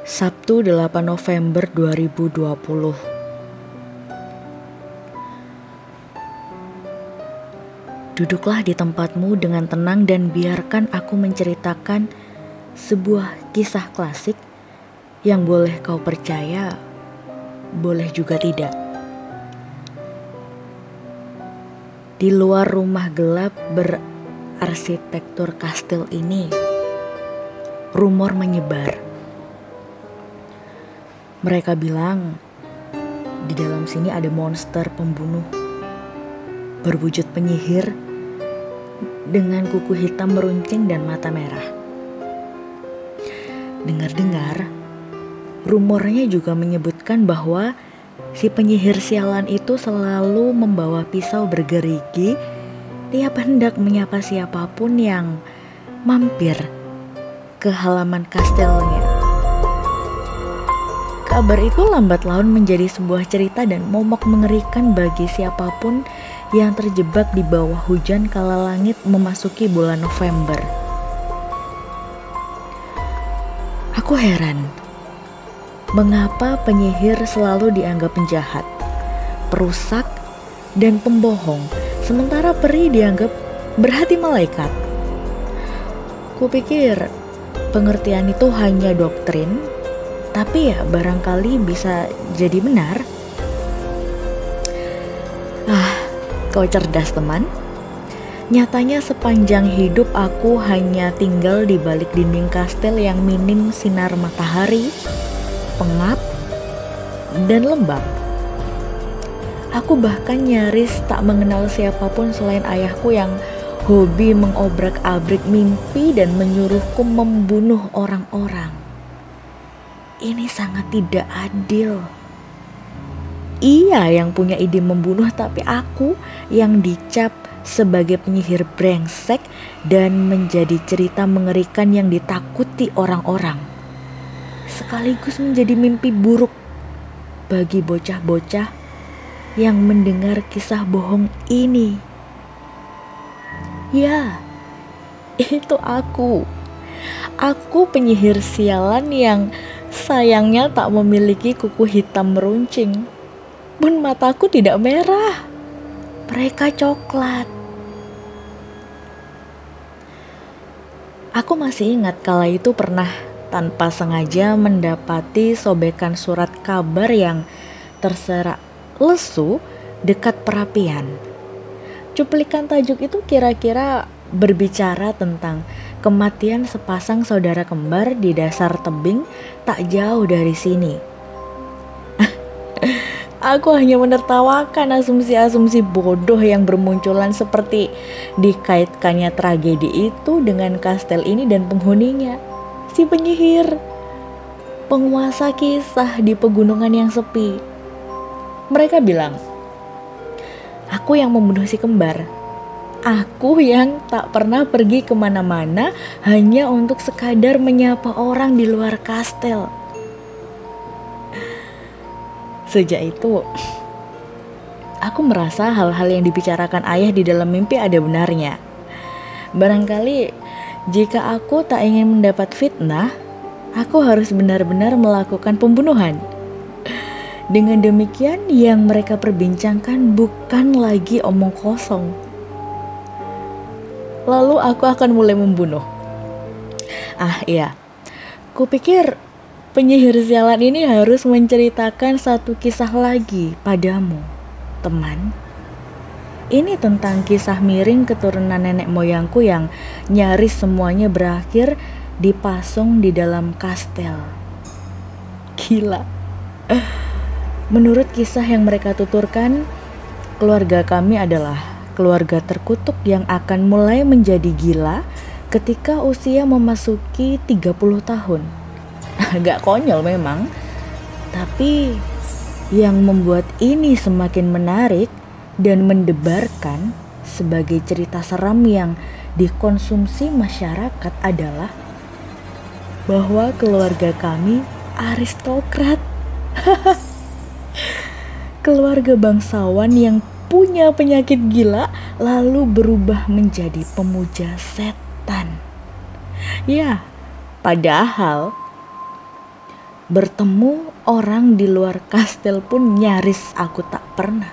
Sabtu 8 November 2020 Duduklah di tempatmu dengan tenang dan biarkan aku menceritakan sebuah kisah klasik yang boleh kau percaya, boleh juga tidak. Di luar rumah gelap berarsitektur kastil ini, rumor menyebar. Mereka bilang di dalam sini ada monster pembunuh berwujud penyihir dengan kuku hitam meruncing dan mata merah. Dengar-dengar, rumornya juga menyebutkan bahwa si penyihir sialan itu selalu membawa pisau bergerigi tiap hendak menyapa siapa pun yang mampir ke halaman kastelnya. Kabar itu lambat laun menjadi sebuah cerita dan momok mengerikan bagi siapa pun yang terjebak di bawah hujan kala langit memasuki bulan November. Aku heran, mengapa penyihir selalu dianggap penjahat, perusak, dan pembohong, sementara peri dianggap berhati malaikat. Kupikir pengertian itu hanya doktrin tapi ya barangkali bisa jadi benar. Ah, kau cerdas teman. Nyatanya sepanjang hidup aku hanya tinggal di balik dinding kastel yang minim sinar matahari, pengap, dan lembab. Aku bahkan nyaris tak mengenal siapa pun selain ayahku yang hobi mengobrak-abrik mimpi dan menyuruhku membunuh orang-orang. Ini sangat tidak adil. Ia yang punya ide membunuh, tapi aku yang dicap sebagai penyihir brengsek dan menjadi cerita mengerikan yang ditakuti orang-orang. Sekaligus menjadi mimpi buruk bagi bocah-bocah yang mendengar kisah bohong ini. Ya, itu aku. Aku penyihir sialan yang Sayangnya tak memiliki kuku hitam meruncing. Pun mataku tidak merah. Mereka coklat. Aku masih ingat kala itu pernah tanpa sengaja mendapati sobekan surat kabar yang terserak lesu dekat perapian. Cuplikan tajuk itu kira-kira berbicara tentang kematian sepasang saudara kembar di dasar tebing tak jauh dari sini. Aku hanya menertawakan asumsi-asumsi bodoh yang bermunculan seperti dikaitkannya tragedi itu dengan kastel ini dan penghuninya. Si penyihir, penguasa kisah di pegunungan yang sepi. Mereka bilang, aku yang membunuh si kembar Aku yang tak pernah pergi ke mana-mana hanya untuk sekadar menyapa orang di luar kastel. Sejak itu, aku merasa hal-hal yang dibicarakan ayah di dalam mimpi ada benarnya. Barangkali jika aku tak ingin mendapat fitnah, aku harus benar-benar melakukan pembunuhan. Dengan demikian, yang mereka perbincangkan bukan lagi omong kosong lalu aku akan mulai membunuh. Ah iya, kupikir penyihir sialan ini harus menceritakan satu kisah lagi padamu, teman. Ini tentang kisah miring keturunan nenek moyangku yang nyaris semuanya berakhir dipasung di dalam kastel. Gila. Menurut kisah yang mereka tuturkan, keluarga kami adalah keluarga terkutuk yang akan mulai menjadi gila ketika usia memasuki 30 tahun. Agak konyol memang, tapi yang membuat ini semakin menarik dan mendebarkan sebagai cerita seram yang dikonsumsi masyarakat adalah bahwa keluarga kami aristokrat. keluarga bangsawan yang punya penyakit gila lalu berubah menjadi pemuja setan. Ya, padahal Bertemu orang di luar kastel pun nyaris aku tak pernah.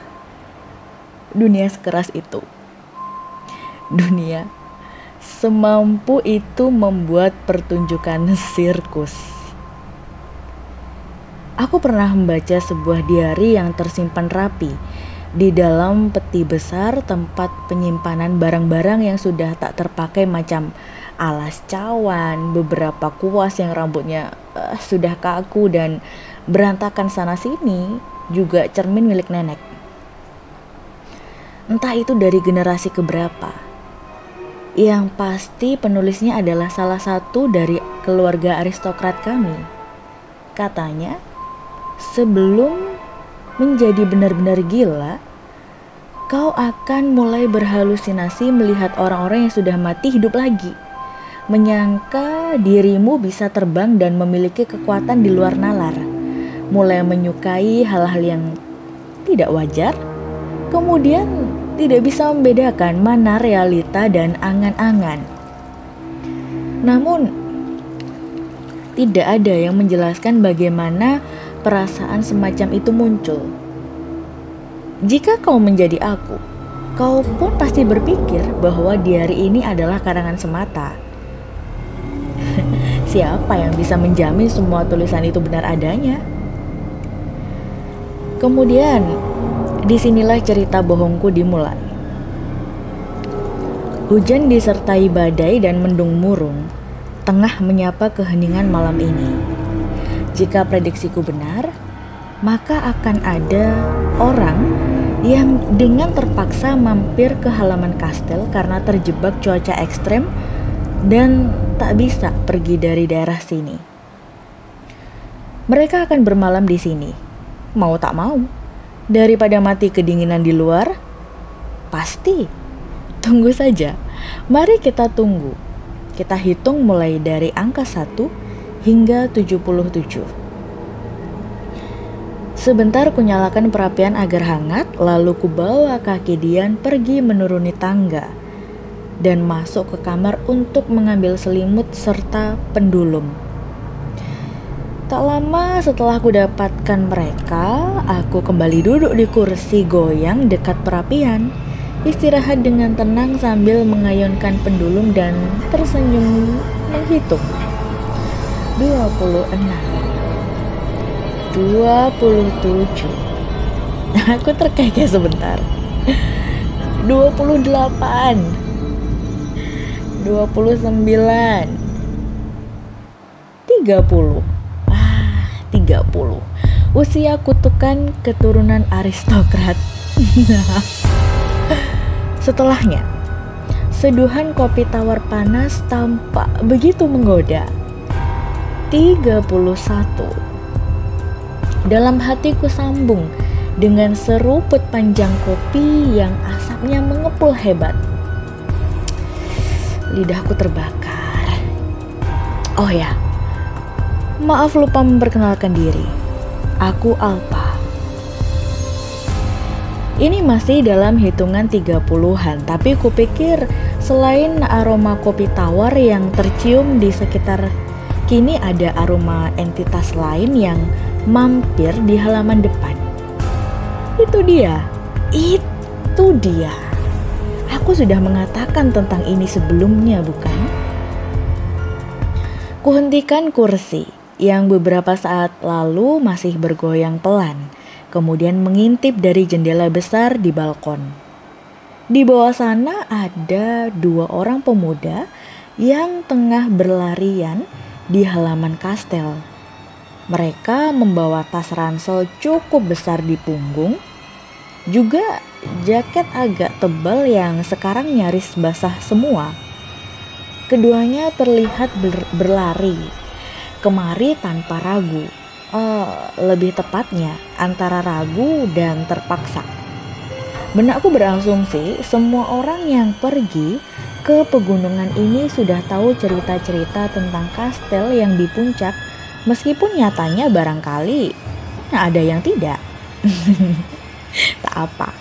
Dunia sekeras itu. Dunia semampu itu membuat pertunjukan sirkus. Aku pernah membaca sebuah diari yang tersimpan rapi di dalam peti besar tempat penyimpanan barang-barang yang sudah tak terpakai macam alas cawan, beberapa kuas yang rambutnya uh, sudah kaku dan berantakan sana sini, juga cermin milik nenek. Entah itu dari generasi keberapa. Yang pasti penulisnya adalah salah satu dari keluarga aristokrat kami. Katanya, sebelum menjadi benar-benar gila, kau akan mulai berhalusinasi melihat orang-orang yang sudah mati hidup lagi. Menyangka dirimu bisa terbang dan memiliki kekuatan di luar nalar. Mulai menyukai hal-hal yang tidak wajar, kemudian tidak bisa membedakan mana realita dan angan-angan. Namun, tidak ada yang menjelaskan bagaimana perasaan semacam itu muncul. Jika kau menjadi aku, kau pun pasti berpikir bahwa diari ini adalah karangan semata. Siapa yang bisa menjamin semua tulisan itu benar adanya? Kemudian, di sinilah cerita bohongku dimulai. Hujan disertai badai dan mendung murung, tengah menyapa keheningan malam ini. Jika prediksiku benar, maka akan ada orang yang dengan terpaksa mampir ke halaman kastel karena terjebak cuaca ekstrem dan tak bisa pergi dari daerah sini. Mereka akan bermalam di sini, mau tak mau. Daripada mati kedinginan di luar, pasti. Tunggu saja. Mari kita tunggu. Kita hitung mulai dari angka 1 hingga 77. Sebentar kunyalakan perapian agar hangat, lalu kubawa kaki Dian pergi menuruni tangga dan masuk ke kamar untuk mengambil selimut serta pendulum. Tak lama setelah ku dapatkan mereka, aku kembali duduk di kursi goyang dekat perapian, istirahat dengan tenang sambil mengayunkan pendulum dan tersenyum menghitung. 26 27 Aku terkekeh sebentar. 28 29 30 Ah 30 Usia kutukan keturunan aristokrat. Setelahnya Seduhan kopi tawar panas tampak begitu menggoda 31 Dalam hatiku sambung dengan seruput panjang kopi yang asapnya mengepul hebat. Lidahku terbakar. Oh ya, maaf lupa memperkenalkan diri. Aku Alpa. Ini masih dalam hitungan 30-an, tapi kupikir selain aroma kopi tawar yang tercium di sekitar Kini ada aroma entitas lain yang mampir di halaman depan. Itu dia, itu dia. Aku sudah mengatakan tentang ini sebelumnya, bukan? Kuhentikan kursi yang beberapa saat lalu masih bergoyang pelan, kemudian mengintip dari jendela besar di balkon. Di bawah sana ada dua orang pemuda yang tengah berlarian di halaman kastel. Mereka membawa tas ransel cukup besar di punggung, juga jaket agak tebal yang sekarang nyaris basah semua. Keduanya terlihat ber berlari kemari tanpa ragu, uh, lebih tepatnya antara ragu dan terpaksa. Benakku berasumsi semua orang yang pergi ke pegunungan ini sudah tahu cerita-cerita tentang kastel yang di puncak, meskipun nyatanya barangkali ada yang tidak. tak apa.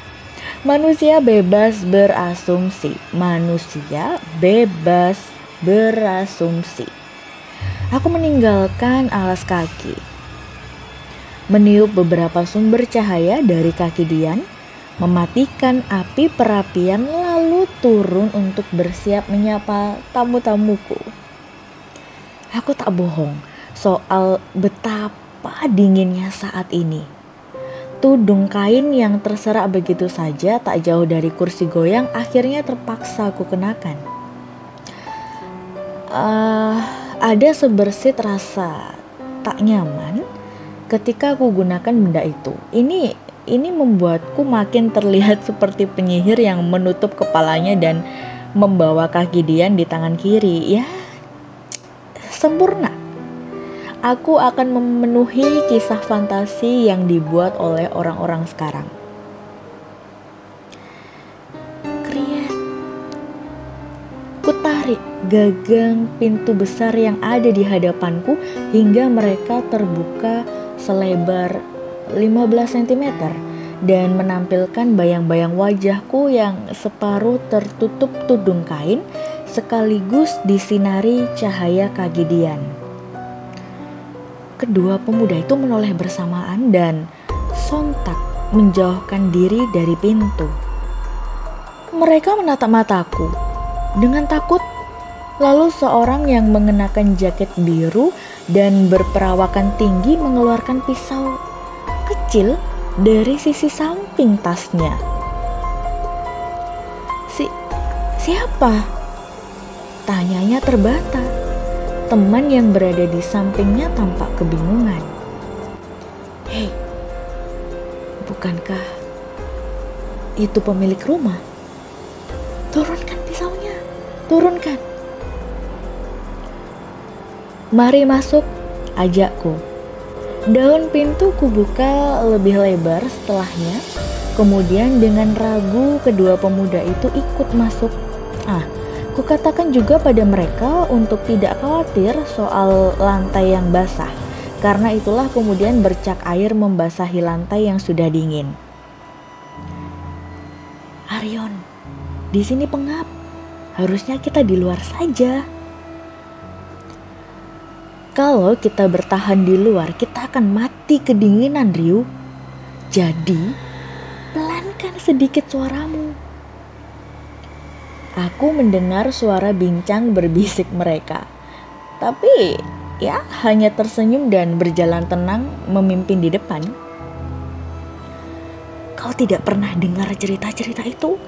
Manusia bebas berasumsi. Manusia bebas berasumsi. Aku meninggalkan alas kaki, meniup beberapa sumber cahaya dari kaki Dian, mematikan api perapian lalu turun untuk bersiap menyapa tamu-tamuku. Aku tak bohong soal betapa dinginnya saat ini. Tudung kain yang terserak begitu saja tak jauh dari kursi goyang akhirnya terpaksa aku kenakan. Uh, ada sebersit rasa tak nyaman ketika aku gunakan benda itu. Ini ini membuatku makin terlihat seperti penyihir yang menutup kepalanya dan membawa kaki Dian di tangan kiri. Ya, sempurna aku akan memenuhi kisah fantasi yang dibuat oleh orang-orang sekarang. Kriet. Kutarik gagang pintu besar yang ada di hadapanku hingga mereka terbuka selebar 15 cm dan menampilkan bayang-bayang wajahku yang separuh tertutup tudung kain sekaligus disinari cahaya kagidian. Kedua pemuda itu menoleh bersamaan dan sontak menjauhkan diri dari pintu. Mereka menatap mataku dengan takut. Lalu seorang yang mengenakan jaket biru dan berperawakan tinggi mengeluarkan pisau kecil dari sisi samping tasnya. Si siapa? Tanyanya terbata. Teman yang berada di sampingnya tampak kebingungan. Hei, bukankah itu pemilik rumah? Turunkan pisaunya, turunkan. Mari masuk, ajakku. Daun pintu kubuka lebih lebar setelahnya. Kemudian dengan ragu kedua pemuda itu ikut masuk. Ah, Kukatakan juga pada mereka untuk tidak khawatir soal lantai yang basah, karena itulah kemudian bercak air membasahi lantai yang sudah dingin. Arion, di sini pengap. Harusnya kita di luar saja. Kalau kita bertahan di luar, kita akan mati kedinginan, Ryu. Jadi, pelankan sedikit suaramu. Aku mendengar suara bincang berbisik mereka. Tapi ya hanya tersenyum dan berjalan tenang memimpin di depan. Kau tidak pernah dengar cerita-cerita itu?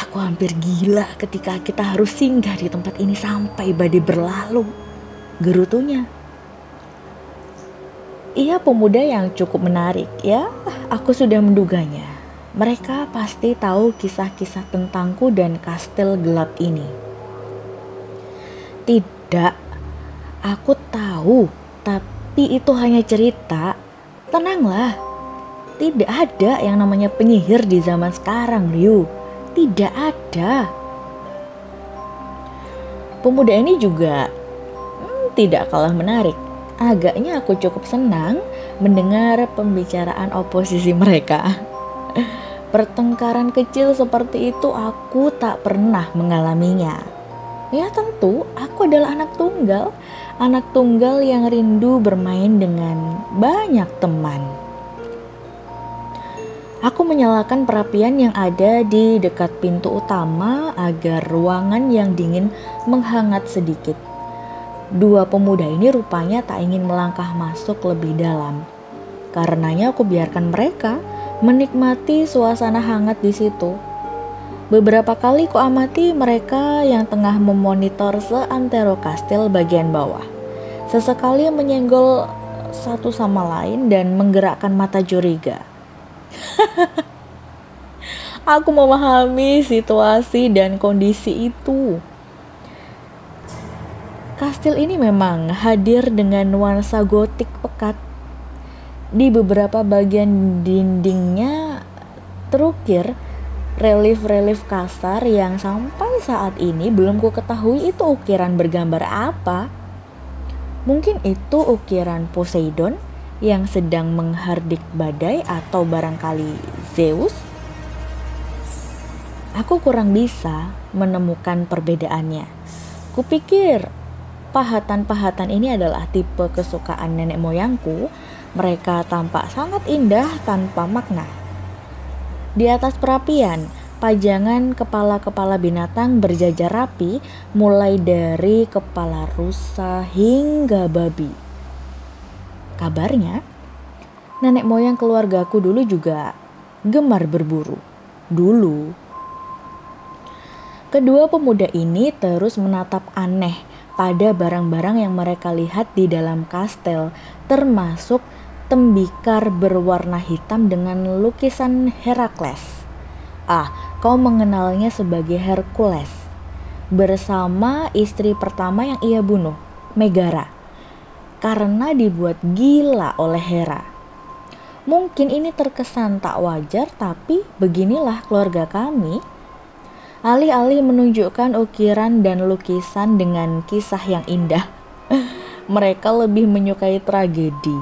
Aku hampir gila ketika kita harus singgah di tempat ini sampai badai berlalu. Gerutunya. Ia pemuda yang cukup menarik ya, aku sudah menduganya. Mereka pasti tahu kisah-kisah tentangku dan kastil gelap ini. Tidak, aku tahu, tapi itu hanya cerita. Tenanglah, tidak ada yang namanya penyihir di zaman sekarang, Ryu. Tidak ada. Pemuda ini juga tidak kalah menarik. Agaknya aku cukup senang mendengar pembicaraan oposisi mereka. Pertengkaran kecil seperti itu aku tak pernah mengalaminya. Ya tentu, aku adalah anak tunggal, anak tunggal yang rindu bermain dengan banyak teman. Aku menyalakan perapian yang ada di dekat pintu utama agar ruangan yang dingin menghangat sedikit. Dua pemuda ini rupanya tak ingin melangkah masuk lebih dalam. Karenanya aku biarkan mereka menikmati suasana hangat di situ. Beberapa kali ku amati mereka yang tengah memonitor seantero kastil bagian bawah. Sesekali menyenggol satu sama lain dan menggerakkan mata curiga. Aku memahami situasi dan kondisi itu. Kastil ini memang hadir dengan nuansa gotik pekat di beberapa bagian dindingnya terukir relief-relief kasar yang sampai saat ini belum ku ketahui itu ukiran bergambar apa. Mungkin itu ukiran Poseidon yang sedang menghardik badai atau barangkali Zeus. Aku kurang bisa menemukan perbedaannya. Kupikir pahatan-pahatan ini adalah tipe kesukaan nenek moyangku Mereka tampak sangat indah tanpa makna. Di atas perapian, pajangan kepala-kepala binatang berjajar rapi, mulai dari kepala rusa hingga babi. Kabarnya, nenek moyang keluargaku dulu juga gemar berburu. Dulu. Kedua pemuda ini terus menatap aneh pada barang-barang yang mereka lihat di dalam kastel, termasuk tembikar berwarna hitam dengan lukisan Herakles. Ah, kau mengenalnya sebagai Hercules. Bersama istri pertama yang ia bunuh, Megara. Karena dibuat gila oleh Hera. Mungkin ini terkesan tak wajar, tapi beginilah keluarga kami Alih-alih menunjukkan ukiran dan lukisan dengan kisah yang indah, mereka lebih menyukai tragedi.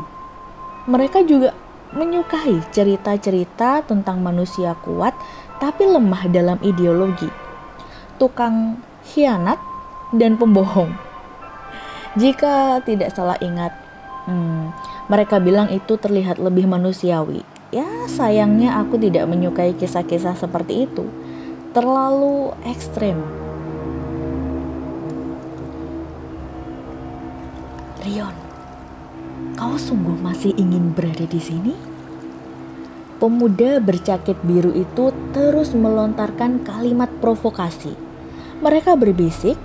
Mereka juga menyukai cerita-cerita tentang manusia kuat tapi lemah dalam ideologi, tukang hianat, dan pembohong. Jika tidak salah ingat, hmm, mereka bilang itu terlihat lebih manusiawi. Ya, sayangnya aku tidak menyukai kisah-kisah seperti itu terlalu ekstrim. Rion, kau sungguh masih ingin berada di sini? Pemuda bercakit biru itu terus melontarkan kalimat provokasi. Mereka berbisik,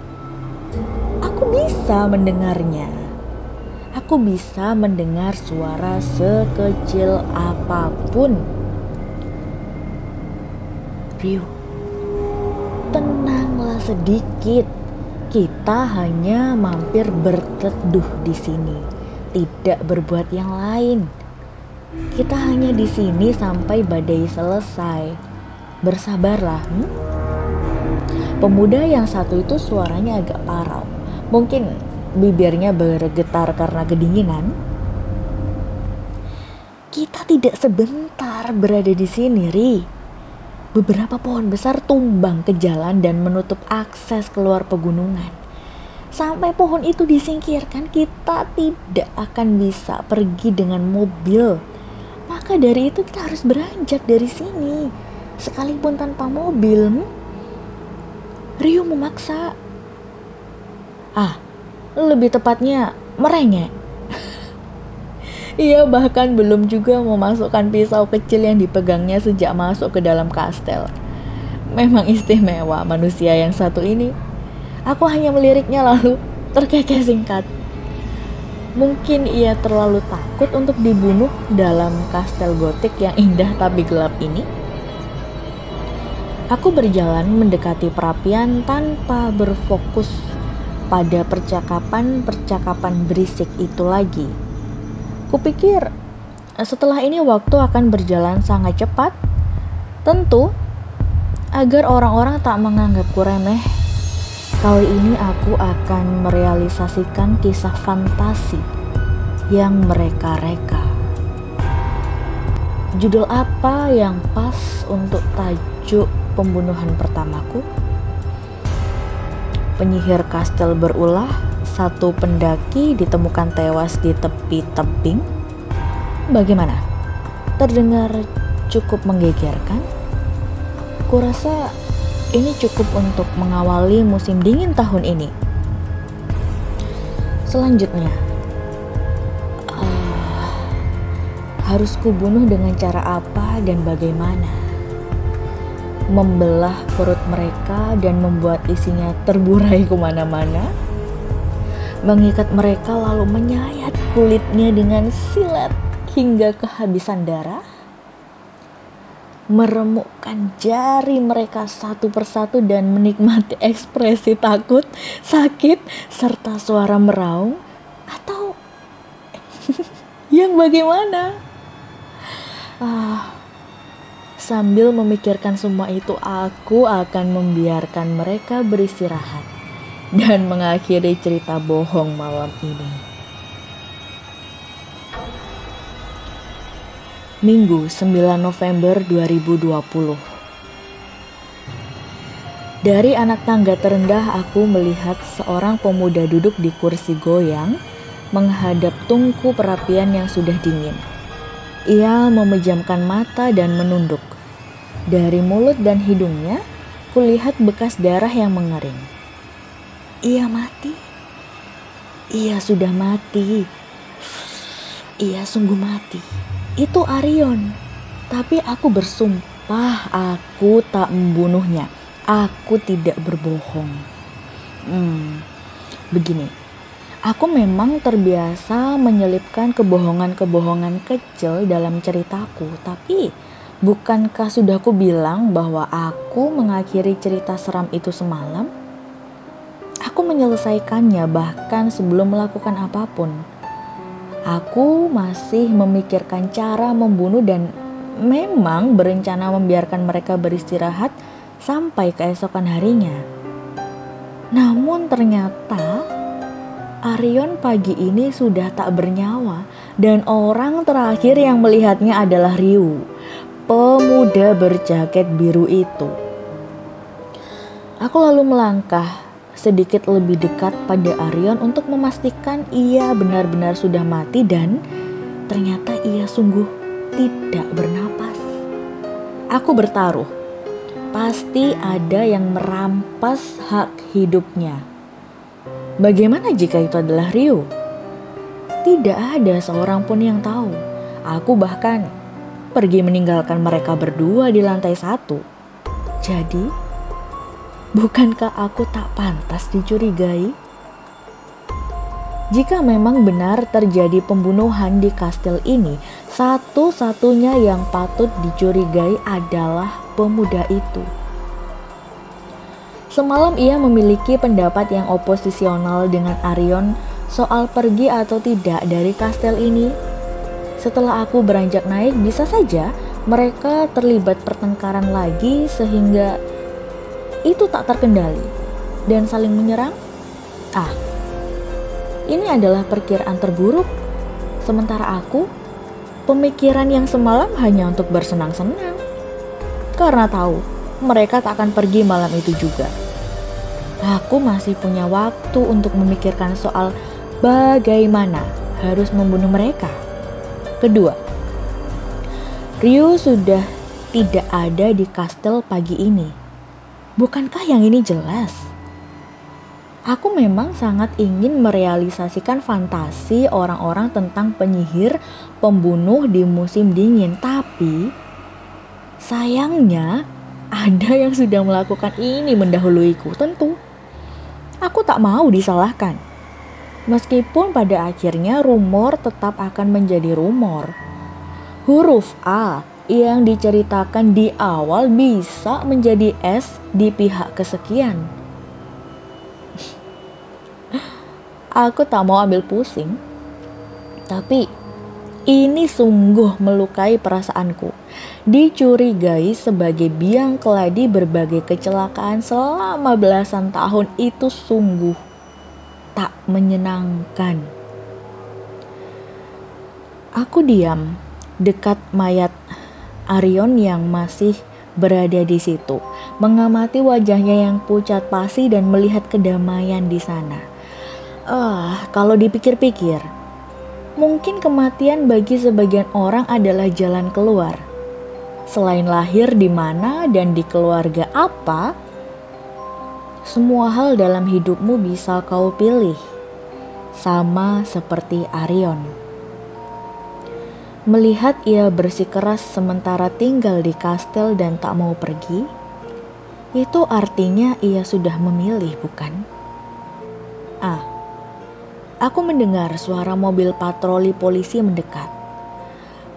"Aku bisa mendengarnya. Aku bisa mendengar suara sekecil apa pun." Rio, sedikit. Kita hanya mampir berteduh di sini, tidak berbuat yang lain. Kita hanya di sini sampai badai selesai. Bersabarlah. Hmm? Pemuda yang satu itu suaranya agak parau. Mungkin bibirnya bergetar karena kedinginan. Kita tidak sebentar berada di sini, Ri beberapa pohon besar tumbang ke jalan dan menutup akses keluar pegunungan. Sampai pohon itu disingkirkan, kita tidak akan bisa pergi dengan mobil. Maka dari itu kita harus beranjak dari sini, sekalipun tanpa mobil. Hmm? Rio memaksa. Ah, lebih tepatnya merengek. Ia bahkan belum juga memasukkan pisau kecil yang dipegangnya sejak masuk ke dalam kastel. Memang istimewa manusia yang satu ini. Aku hanya meliriknya lalu terkekeh singkat. Mungkin ia terlalu takut untuk dibunuh dalam kastel gotik yang indah tapi gelap ini. Aku berjalan mendekati perapian tanpa berfokus pada percakapan-percakapan berisik itu lagi. Kupikir setelah ini waktu akan berjalan sangat cepat. Tentu agar orang-orang tak menganggapku remeh. Kali ini aku akan merealisasikan kisah fantasi yang mereka reka. Judul apa yang pas untuk tajuk pembunuhan pertamaku? Penyihir kastel berulah satu pendaki ditemukan tewas di tepi tebing. Bagaimana? Terdengar cukup menggegerkan? Kurasa ini cukup untuk mengawali musim dingin tahun ini. Selanjutnya, uh, harus kubunuh dengan cara apa dan bagaimana? Membelah perut mereka dan membuat isinya terburai ke mana-mana? Mengikat mereka lalu menyayat kulitnya dengan silet hingga kehabisan darah, meremukkan jari mereka satu persatu dan menikmati ekspresi takut, sakit, serta suara meraung, atau yang bagaimana? Ah, sambil memikirkan semua itu, aku akan membiarkan mereka beristirahat dan mengakhiri cerita bohong malam ini. Minggu 9 November 2020 Dari anak tangga terendah aku melihat seorang pemuda duduk di kursi goyang menghadap tungku perapian yang sudah dingin. Ia memejamkan mata dan menunduk. Dari mulut dan hidungnya, kulihat bekas darah yang mengering. Ia mati. Ia sudah mati. Ia sungguh mati. Itu Arion. Tapi aku bersumpah aku tak membunuhnya. Aku tidak berbohong. Hmm, begini. Aku memang terbiasa menyelipkan kebohongan-kebohongan kecil dalam ceritaku, tapi bukankah sudah aku bilang bahwa aku mengakhiri cerita seram itu semalam? Aku menyelesaikannya bahkan sebelum melakukan apa pun. Aku masih memikirkan cara membunuh dan memang berencana membiarkan mereka beristirahat sampai keesokan harinya. Namun ternyata Arion pagi ini sudah tak bernyawa dan orang terakhir yang melihatnya adalah Ryu, pemuda berjaket biru itu. Aku lalu melangkah sedikit lebih dekat pada Arion untuk memastikan ia benar-benar sudah mati dan ternyata ia sungguh tidak bernapas. Aku bertaruh, pasti ada yang merampas hak hidupnya Bagaimana jika itu adalah Rio? Tidak ada seorang pun yang tahu. Aku bahkan pergi meninggalkan mereka berdua di lantai satu. Jadi, bukankah aku tak pantas dicurigai? Jika memang benar terjadi pembunuhan di kastil ini, satu-satunya yang patut dicurigai adalah pemuda itu. Semalam ia memiliki pendapat yang oposisional dengan Arion soal pergi atau tidak dari kastel ini. Setelah aku beranjak naik, bisa saja mereka terlibat pertengkaran lagi sehingga itu tak terkendali dan saling menyerang. Ah, ini adalah perkiraan terburuk. Sementara aku, pemikiran yang semalam hanya untuk bersenang-senang. Karena tahu mereka tak akan pergi malam itu juga. Aku masih punya waktu untuk memikirkan soal bagaimana harus membunuh mereka. Kedua, Ryu sudah tidak ada di kastel pagi ini. Bukankah yang ini jelas? Aku memang sangat ingin merealisasikan fantasi orang-orang tentang penyihir pembunuh di musim dingin, tapi sayangnya ada yang sudah melakukan ini mendahuluiku, tentu. Aku tak mau disalahkan. Meskipun pada akhirnya rumor tetap akan menjadi rumor. Huruf A yang diceritakan di awal bisa menjadi S di pihak kesekian. Aku tak mau ambil pusing, tapi ini sungguh melukai perasaanku. Dicurigai sebagai biang keladi berbagai kecelakaan selama belasan tahun itu sungguh tak menyenangkan. Aku diam dekat mayat Arion yang masih berada di situ, mengamati wajahnya yang pucat pasi dan melihat kedamaian di sana. Ah, uh, kalau dipikir-pikir, Mungkin kematian bagi sebagian orang adalah jalan keluar. Selain lahir di mana dan di keluarga apa, semua hal dalam hidupmu bisa kau pilih, sama seperti Arion. Melihat ia bersikeras sementara tinggal di kastel dan tak mau pergi, itu artinya ia sudah memilih, bukan? Ah, aku mendengar suara mobil patroli polisi mendekat.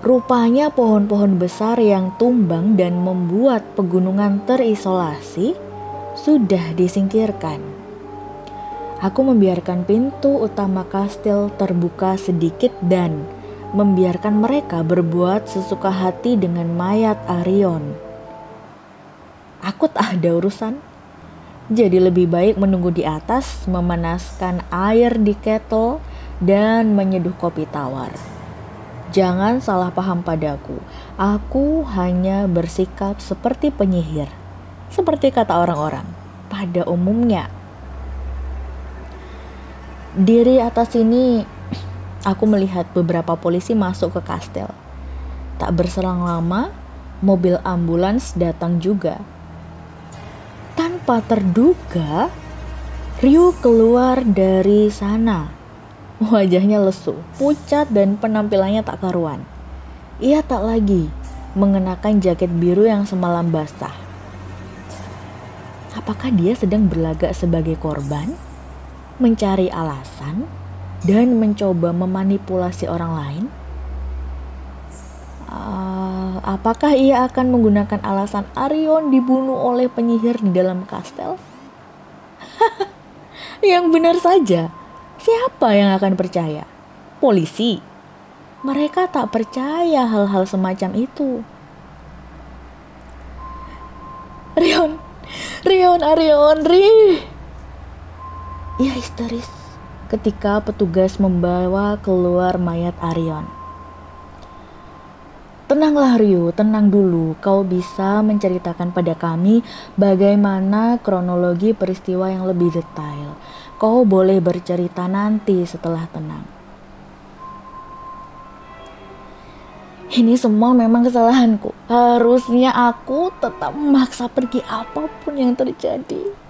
Rupanya pohon-pohon besar yang tumbang dan membuat pegunungan terisolasi sudah disingkirkan. Aku membiarkan pintu utama kastil terbuka sedikit dan membiarkan mereka berbuat sesuka hati dengan mayat Arion. Aku tak ada urusan jadi lebih baik menunggu di atas, memanaskan air di kettle, dan menyeduh kopi tawar. Jangan salah paham padaku, aku hanya bersikap seperti penyihir. Seperti kata orang-orang, pada umumnya. Diri atas ini aku melihat beberapa polisi masuk ke kastel. Tak berselang lama, mobil ambulans datang juga. Tanpa terduga, Ryu keluar dari sana. Wajahnya lesu, pucat dan penampilannya tak karuan. Ia tak lagi mengenakan jaket biru yang semalam basah. Apakah dia sedang berlagak sebagai korban? Mencari alasan? Dan mencoba memanipulasi orang lain? Uh, apakah ia akan menggunakan alasan Arion dibunuh oleh penyihir di dalam kastel? yang benar saja, siapa yang akan percaya? Polisi. Mereka tak percaya hal-hal semacam itu. Rion, Rion, Arion, Ri. Ia histeris ketika petugas membawa keluar mayat Arion. Tenanglah Ryu, tenang dulu. Kau bisa menceritakan pada kami bagaimana kronologi peristiwa yang lebih detail. Kau boleh bercerita nanti setelah tenang. Ini semua memang kesalahanku. Harusnya aku tetap memaksa pergi apa pun yang terjadi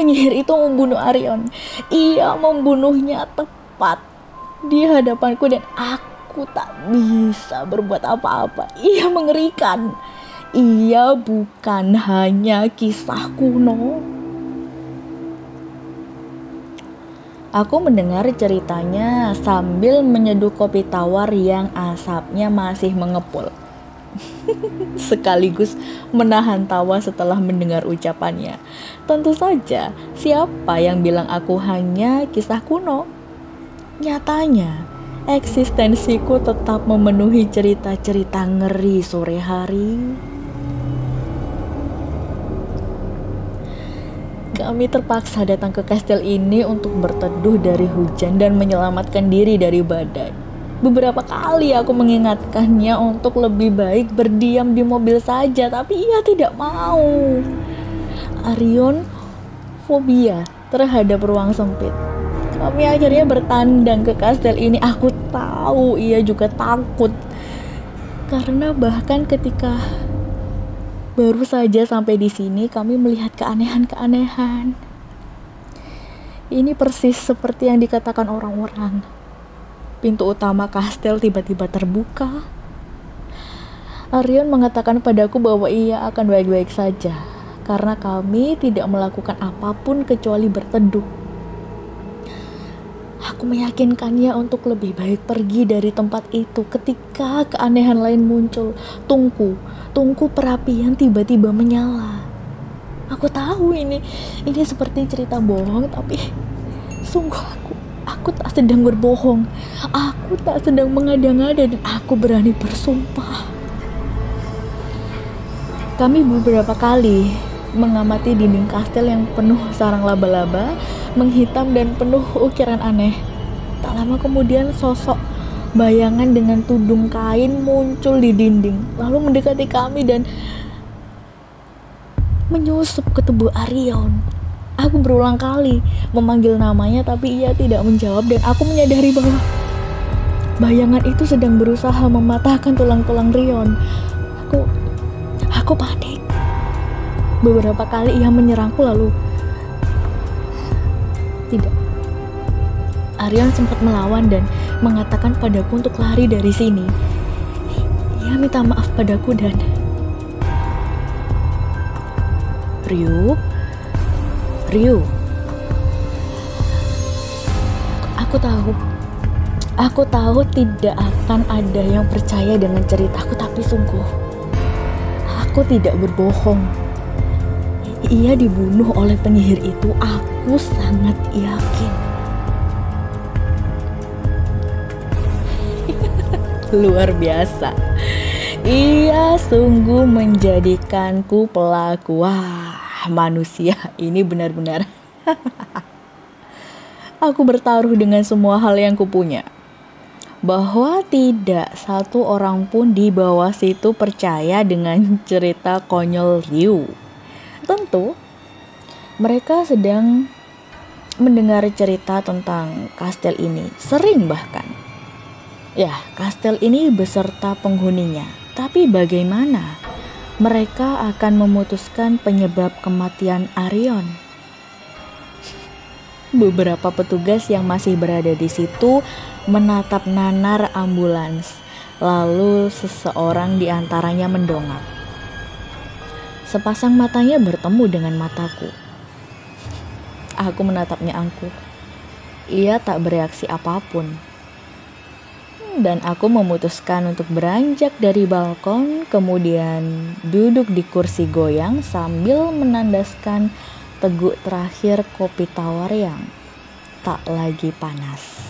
penyihir itu membunuh Arion. Ia membunuhnya tepat di hadapanku dan aku tak bisa berbuat apa-apa. Ia mengerikan. Ia bukan hanya kisah kuno. Aku mendengar ceritanya sambil menyeduh kopi tawar yang asapnya masih mengepul. sekaligus menahan tawa setelah mendengar ucapannya. Tentu saja, siapa yang bilang aku hanya kisah kuno? Nyatanya, eksistensiku tetap memenuhi cerita-cerita ngeri sore hari. Kami terpaksa datang ke kastil ini untuk berteduh dari hujan dan menyelamatkan diri dari badai. Beberapa kali aku mengingatkannya untuk lebih baik berdiam di mobil saja, tapi ia tidak mau. Arion fobia terhadap ruang sempit. Kami akhirnya bertandang ke kastel ini. Aku tahu ia juga takut. Karena bahkan ketika baru saja sampai di sini, kami melihat keanehan-keanehan. Ini persis seperti yang dikatakan orang-orang pintu utama kastel tiba-tiba terbuka. Arion mengatakan padaku bahwa ia akan baik-baik saja karena kami tidak melakukan apa pun kecuali berteduh. Aku meyakinkannya untuk lebih baik pergi dari tempat itu ketika keanehan lain muncul. Tungku, tungku perapian tiba-tiba menyala. Aku tahu ini ini seperti cerita bohong tapi sungguh aku Aku tak sedang berbohong. Aku tak sedang mengada-ngada dan aku berani bersumpah. Kami beberapa kali mengamati dinding kastel yang penuh sarang laba-laba, menghitam dan penuh ukiran aneh. Tak lama kemudian sosok bayangan dengan tudung kain muncul di dinding, lalu mendekati kami dan menyusup ke tubuh Arion. Aku berulang kali memanggil namanya tapi ia tidak menjawab dan aku menyadari bahwa bayangan itu sedang berusaha mematahkan tulang-tulang Rion. Aku aku panik. Beberapa kali ia menyerangku lalu tidak. Arion sempat melawan dan mengatakan padaku untuk lari dari sini. Ia minta maaf padaku dan Ryu, Ryu. Aku tahu. Aku tahu tidak akan ada yang percaya dengan ceritaku, tapi sungguh aku tidak berbohong. Ia dibunuh oleh penyihir itu, aku sangat yakin. Luar biasa. Ia sungguh menjadikanku pelaku. Wah, manusia ini benar-benar aku bertaruh dengan semua hal yang kupunya bahwa tidak satu orang pun di bawah situ percaya dengan cerita konyol Ryu. Tentu, mereka sedang mendengar cerita tentang kastel ini, sering bahkan. Ya, kastel ini beserta penghuninya. Tapi bagaimana? Mereka akan memutuskan penyebab kematian Arion. Beberapa petugas yang masih berada di situ menatap nanar ambulans. Lalu seseorang di antaranya mendongak. Sepasang matanya bertemu dengan mataku. Aku menatapnya angkuh. Ia tak bereaksi apa pun dan aku memutuskan untuk beranjak dari balkon, kemudian duduk di kursi goyang sambil menandaskan teguk terakhir kopi tawar yang tak lagi panas.